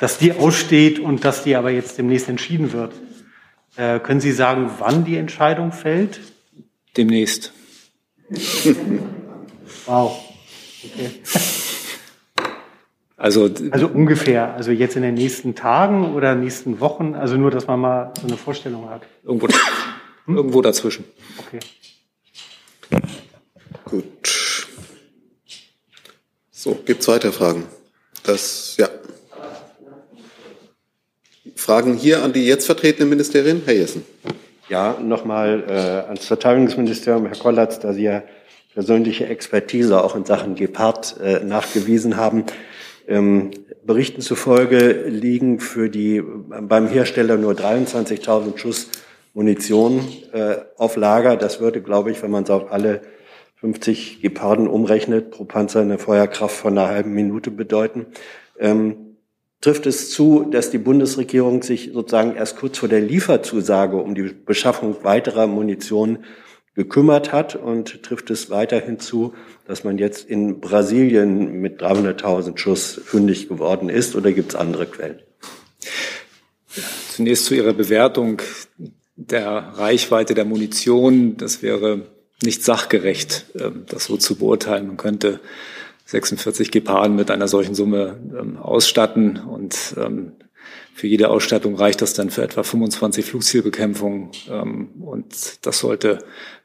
dass die aussteht und dass die aber jetzt demnächst entschieden wird. Äh, können Sie sagen, wann die Entscheidung fällt? Demnächst. wow. Okay. Also, also ungefähr, also jetzt in den nächsten Tagen oder nächsten Wochen, also nur, dass man mal so eine Vorstellung hat. Irgendwo, hm? irgendwo dazwischen. Okay. Gut. So, gibt es weitere Fragen? Das, ja. Fragen hier an die jetzt vertretene Ministerin, Herr Jessen. Ja, nochmal äh, ans Verteidigungsministerium, Herr Kollatz, da Sie ja persönliche Expertise auch in Sachen Gepard äh, nachgewiesen haben. Ähm, Berichten zufolge liegen für die beim Hersteller nur 23.000 Schuss Munition äh, auf Lager. Das würde, glaube ich, wenn man es auf alle 50 Geparden umrechnet, pro Panzer eine Feuerkraft von einer halben Minute bedeuten. Ähm, trifft es zu, dass die Bundesregierung sich sozusagen erst kurz vor der Lieferzusage um die Beschaffung weiterer Munition gekümmert hat und trifft es weiterhin zu, dass man jetzt in Brasilien mit 300.000 Schuss fündig geworden ist oder gibt es andere Quellen? Zunächst zu Ihrer Bewertung der Reichweite der Munition. Das wäre nicht sachgerecht, ähm, das so zu beurteilen. Man könnte 46 Geparden mit einer solchen Summe ähm, ausstatten und ähm, für jede Ausstattung reicht das dann für etwa 25 Flugzielbekämpfungen. Und das sollte,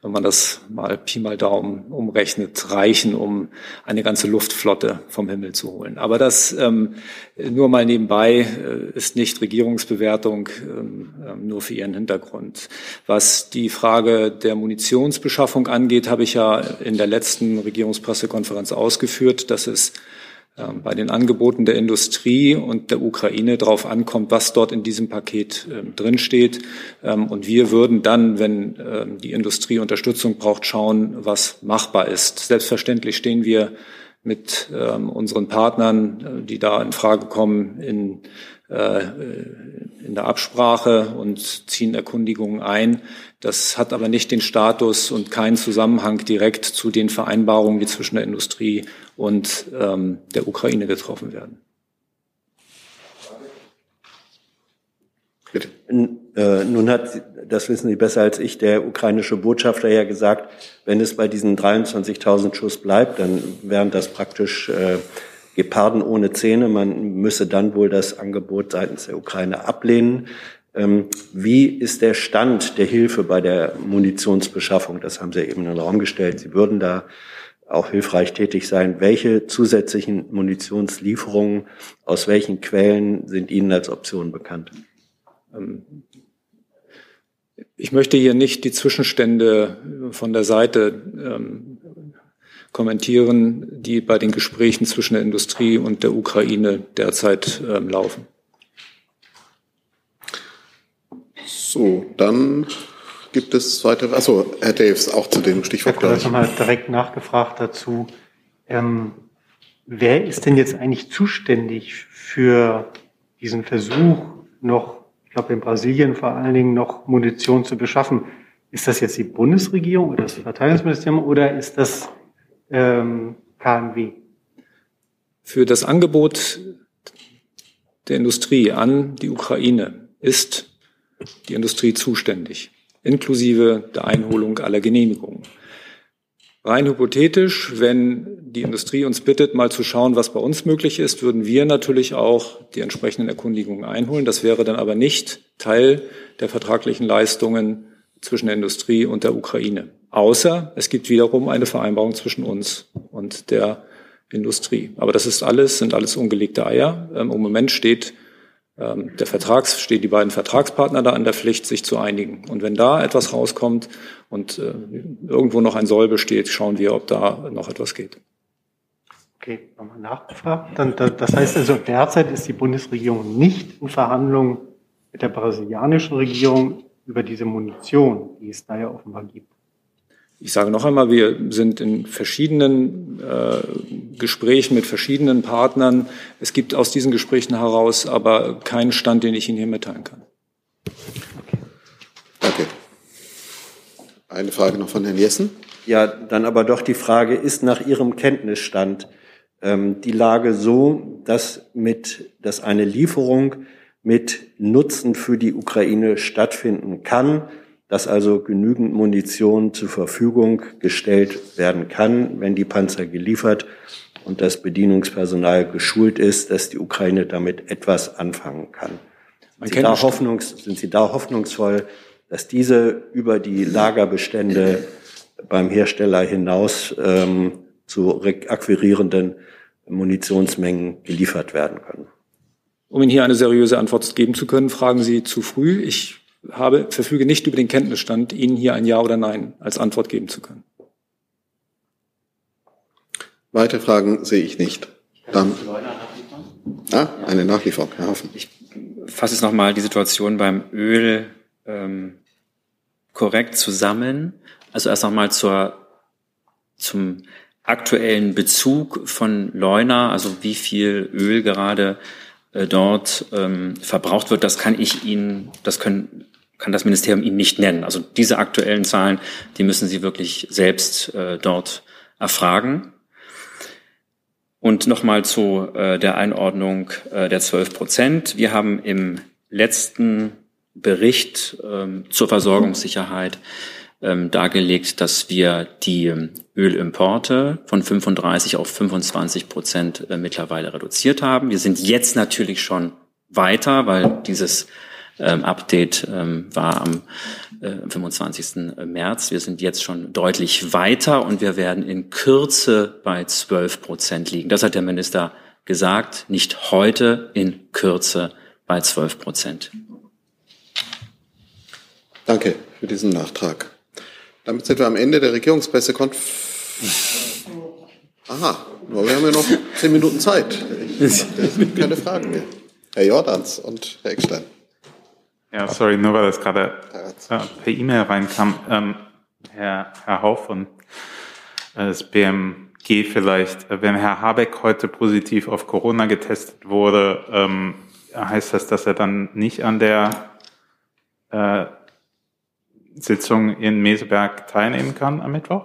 wenn man das mal Pi mal Daumen umrechnet, reichen, um eine ganze Luftflotte vom Himmel zu holen. Aber das ähm, nur mal nebenbei äh, ist nicht Regierungsbewertung, ähm, nur für ihren Hintergrund. Was die Frage der Munitionsbeschaffung angeht, habe ich ja in der letzten Regierungspressekonferenz ausgeführt, dass es ähm, bei den Angeboten der Industrie und der Ukraine darauf ankommt, was dort in diesem Paket äh, drinsteht. Ähm, und wir würden dann, wenn äh, die Industrie Unterstützung braucht, schauen, was machbar ist. Selbstverständlich stehen wir mit ähm, unseren Partnern, äh, die da in Frage kommen, in, äh, in der Absprache und ziehen Erkundigungen ein. Das hat aber nicht den Status und keinen Zusammenhang direkt zu den Vereinbarungen, die zwischen der Industrie und ähm, der Ukraine getroffen werden. Bitte. Äh, nun hat, das wissen Sie besser als ich, der ukrainische Botschafter ja gesagt, wenn es bei diesen 23.000 Schuss bleibt, dann wären das praktisch äh, Geparden ohne Zähne. Man müsse dann wohl das Angebot seitens der Ukraine ablehnen. Ähm, wie ist der Stand der Hilfe bei der Munitionsbeschaffung? Das haben Sie eben in den Raum gestellt. Sie würden da auch hilfreich tätig sein. Welche zusätzlichen Munitionslieferungen aus welchen Quellen sind Ihnen als Option bekannt? Ähm, ich möchte hier nicht die Zwischenstände von der Seite ähm, kommentieren, die bei den Gesprächen zwischen der Industrie und der Ukraine derzeit ähm, laufen. So, dann gibt es weitere. Achso, Herr Daves, auch zu dem Stichwort. Ich habe nochmal direkt nachgefragt dazu. Ähm, wer ist denn jetzt eigentlich zuständig für diesen Versuch, noch, ich glaube in Brasilien vor allen Dingen, noch Munition zu beschaffen? Ist das jetzt die Bundesregierung oder das Verteidigungsministerium oder ist das ähm, KMW? Für das Angebot der Industrie an die Ukraine ist die Industrie zuständig, inklusive der Einholung aller Genehmigungen. Rein hypothetisch, wenn die Industrie uns bittet, mal zu schauen, was bei uns möglich ist, würden wir natürlich auch die entsprechenden Erkundigungen einholen. Das wäre dann aber nicht Teil der vertraglichen Leistungen zwischen der Industrie und der Ukraine. Außer es gibt wiederum eine Vereinbarung zwischen uns und der Industrie. Aber das ist alles, sind alles ungelegte Eier. Ähm, Im Moment steht der Vertrags, stehen die beiden Vertragspartner da an der Pflicht, sich zu einigen. Und wenn da etwas rauskommt und äh, irgendwo noch ein Soll besteht, schauen wir, ob da noch etwas geht. Okay, nochmal nachgefragt. Dann, das heißt also, derzeit ist die Bundesregierung nicht in Verhandlungen mit der brasilianischen Regierung über diese Munition, die es da ja offenbar gibt. Ich sage noch einmal, wir sind in verschiedenen äh, Gesprächen mit verschiedenen Partnern. Es gibt aus diesen Gesprächen heraus aber keinen Stand, den ich Ihnen hier mitteilen kann. Danke. Eine Frage noch von Herrn Jessen. Ja, dann aber doch die Frage, ist nach Ihrem Kenntnisstand ähm, die Lage so, dass mit, dass eine Lieferung mit Nutzen für die Ukraine stattfinden kann? Dass also genügend Munition zur Verfügung gestellt werden kann, wenn die Panzer geliefert und das Bedienungspersonal geschult ist, dass die Ukraine damit etwas anfangen kann. Sind Sie, da hoffnungs, sind Sie da hoffnungsvoll, dass diese über die Lagerbestände beim Hersteller hinaus ähm, zu akquirierenden Munitionsmengen geliefert werden können? Um Ihnen hier eine seriöse Antwort geben zu können, fragen Sie zu früh. Ich habe, verfüge nicht über den Kenntnisstand, Ihnen hier ein Ja oder Nein als Antwort geben zu können. Weitere Fragen sehe ich nicht. Dann ah, eine Nachlieferung, Herr Hoffen. Ich fasse jetzt nochmal die Situation beim Öl ähm, korrekt zusammen. Also erst nochmal zur, zum aktuellen Bezug von Leuna, also wie viel Öl gerade äh, dort ähm, verbraucht wird, das kann ich Ihnen, das können kann das Ministerium Ihnen nicht nennen. Also diese aktuellen Zahlen, die müssen Sie wirklich selbst äh, dort erfragen. Und nochmal zu äh, der Einordnung äh, der 12 Prozent. Wir haben im letzten Bericht ähm, zur Versorgungssicherheit ähm, dargelegt, dass wir die ähm, Ölimporte von 35 auf 25 Prozent äh, mittlerweile reduziert haben. Wir sind jetzt natürlich schon weiter, weil dieses ähm, Update ähm, war am äh, 25. März. Wir sind jetzt schon deutlich weiter und wir werden in Kürze bei 12 Prozent liegen. Das hat der Minister gesagt, nicht heute, in Kürze bei 12 Prozent. Danke für diesen Nachtrag. Damit sind wir am Ende der Regierungspressekonferenz. Aha, wir haben ja noch zehn Minuten Zeit. Gibt keine Fragen mehr. Herr Jordans und Herr Eckstein. Ja, sorry, nur weil das gerade äh, per E-Mail reinkam. Ähm, Herr, Herr Haufen, äh, das BMG vielleicht, äh, wenn Herr Habeck heute positiv auf Corona getestet wurde, ähm, heißt das, dass er dann nicht an der äh, Sitzung in Meseberg teilnehmen kann am Mittwoch?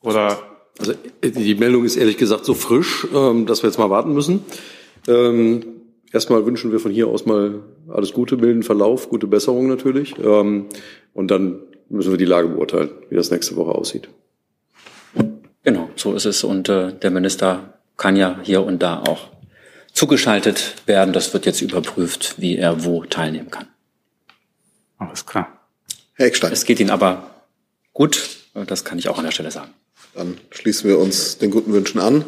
Oder? Also die Meldung ist ehrlich gesagt so frisch, ähm, dass wir jetzt mal warten müssen. Ähm, erstmal wünschen wir von hier aus mal alles Gute, milden Verlauf, gute Besserung natürlich. Ähm, und dann müssen wir die Lage beurteilen, wie das nächste Woche aussieht. Genau, so ist es. Und äh, der Minister kann ja hier und da auch zugeschaltet werden. Das wird jetzt überprüft, wie er wo teilnehmen kann. Alles klar. Herr Eckstein. Es geht Ihnen aber gut, das kann ich auch an der Stelle sagen. Dann schließen wir uns den guten Wünschen an.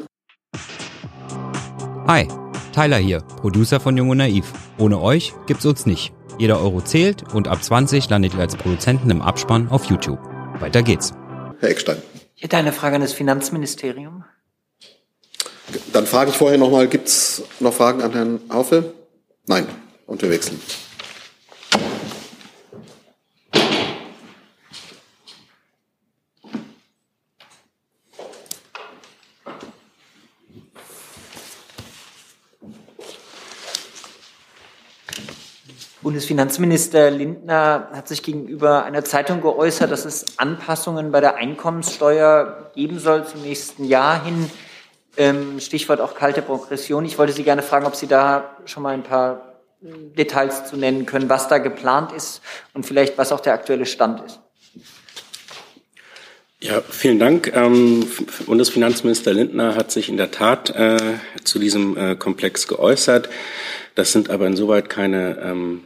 Hi, Tyler hier, Producer von Jung und Naiv. Ohne euch gibt's uns nicht. Jeder Euro zählt und ab 20 landet ihr als Produzenten im Abspann auf YouTube. Weiter geht's. Herr Eckstein. Ich hätte eine Frage an das Finanzministerium. Dann frage ich vorher nochmal, gibt es noch Fragen an Herrn Haufe? Nein. Und wir wechseln. Bundesfinanzminister Lindner hat sich gegenüber einer Zeitung geäußert, dass es Anpassungen bei der Einkommenssteuer geben soll zum nächsten Jahr hin. Ähm, Stichwort auch kalte Progression. Ich wollte Sie gerne fragen, ob Sie da schon mal ein paar Details zu nennen können, was da geplant ist und vielleicht was auch der aktuelle Stand ist. Ja, vielen Dank. Ähm, Bundesfinanzminister Lindner hat sich in der Tat äh, zu diesem äh, Komplex geäußert. Das sind aber insoweit keine, ähm,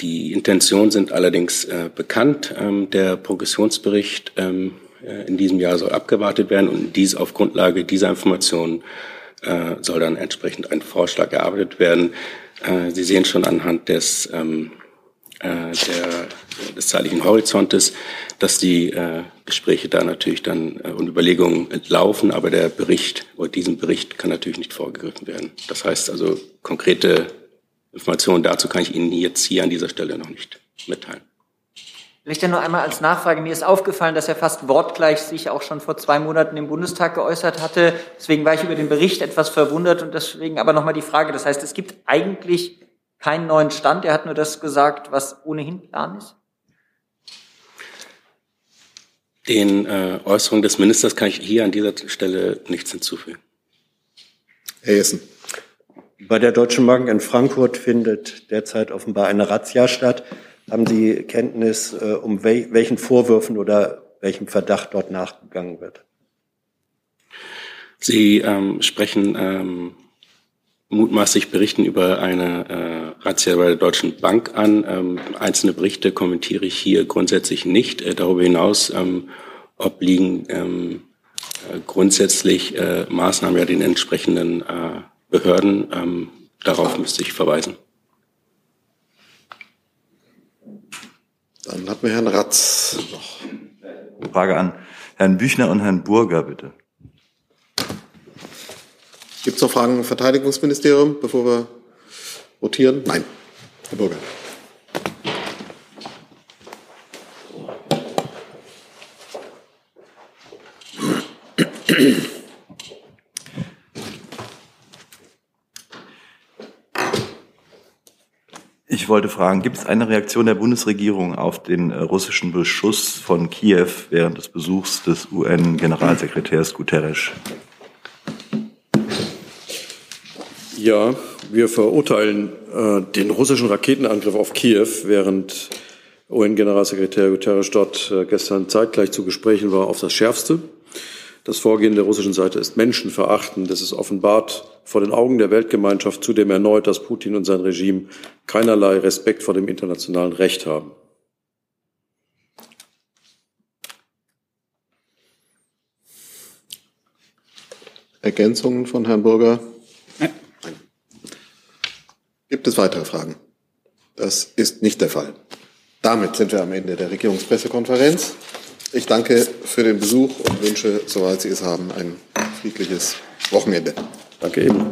die Intentionen sind allerdings äh, bekannt. Ähm, der Progressionsbericht ähm, äh, in diesem Jahr soll abgewartet werden und dies auf Grundlage dieser Informationen äh, soll dann entsprechend ein Vorschlag erarbeitet werden. Sie sehen schon anhand des, ähm, äh, der, des zeitlichen Horizontes, dass die Gespräche da natürlich dann und Überlegungen laufen, aber der Bericht oder diesem Bericht kann natürlich nicht vorgegriffen werden. Das heißt also, konkrete Informationen dazu kann ich Ihnen jetzt hier an dieser Stelle noch nicht mitteilen. Vielleicht nur einmal als Nachfrage. Mir ist aufgefallen, dass er fast wortgleich sich auch schon vor zwei Monaten im Bundestag geäußert hatte. Deswegen war ich über den Bericht etwas verwundert und deswegen aber nochmal die Frage. Das heißt, es gibt eigentlich keinen neuen Stand. Er hat nur das gesagt, was ohnehin Plan ist. Den äh, Äußerungen des Ministers kann ich hier an dieser Stelle nichts hinzufügen. Herr Jessen. Bei der Deutschen Bank in Frankfurt findet derzeit offenbar eine Razzia statt. Haben Sie Kenntnis, äh, um wel welchen Vorwürfen oder welchem Verdacht dort nachgegangen wird? Sie ähm, sprechen ähm, mutmaßlich Berichten über eine äh, Razzia bei der Deutschen Bank an. Ähm, einzelne Berichte kommentiere ich hier grundsätzlich nicht. Äh, darüber hinaus ähm, obliegen ähm, äh, grundsätzlich äh, Maßnahmen ja den entsprechenden äh, Behörden. Ähm, darauf müsste ich verweisen. Dann hat mir Herrn Ratz noch. Frage an Herrn Büchner und Herrn Burger, bitte. Gibt es noch Fragen im Verteidigungsministerium, bevor wir votieren? Nein. Herr Burger. Ich wollte fragen, gibt es eine Reaktion der Bundesregierung auf den äh, russischen Beschuss von Kiew während des Besuchs des UN-Generalsekretärs Guterres? Ja, wir verurteilen äh, den russischen Raketenangriff auf Kiew während UN-Generalsekretär Guterres dort äh, gestern zeitgleich zu Gesprächen war, auf das Schärfste. Das Vorgehen der russischen Seite ist menschenverachtend. Das ist offenbart vor den Augen der Weltgemeinschaft zudem erneut, dass Putin und sein Regime keinerlei Respekt vor dem internationalen Recht haben. Ergänzungen von Herrn Burger? Nein. Gibt es weitere Fragen? Das ist nicht der Fall. Damit sind wir am Ende der Regierungspressekonferenz. Ich danke für den Besuch und wünsche, soweit Sie es haben, ein friedliches Wochenende. Danke eben.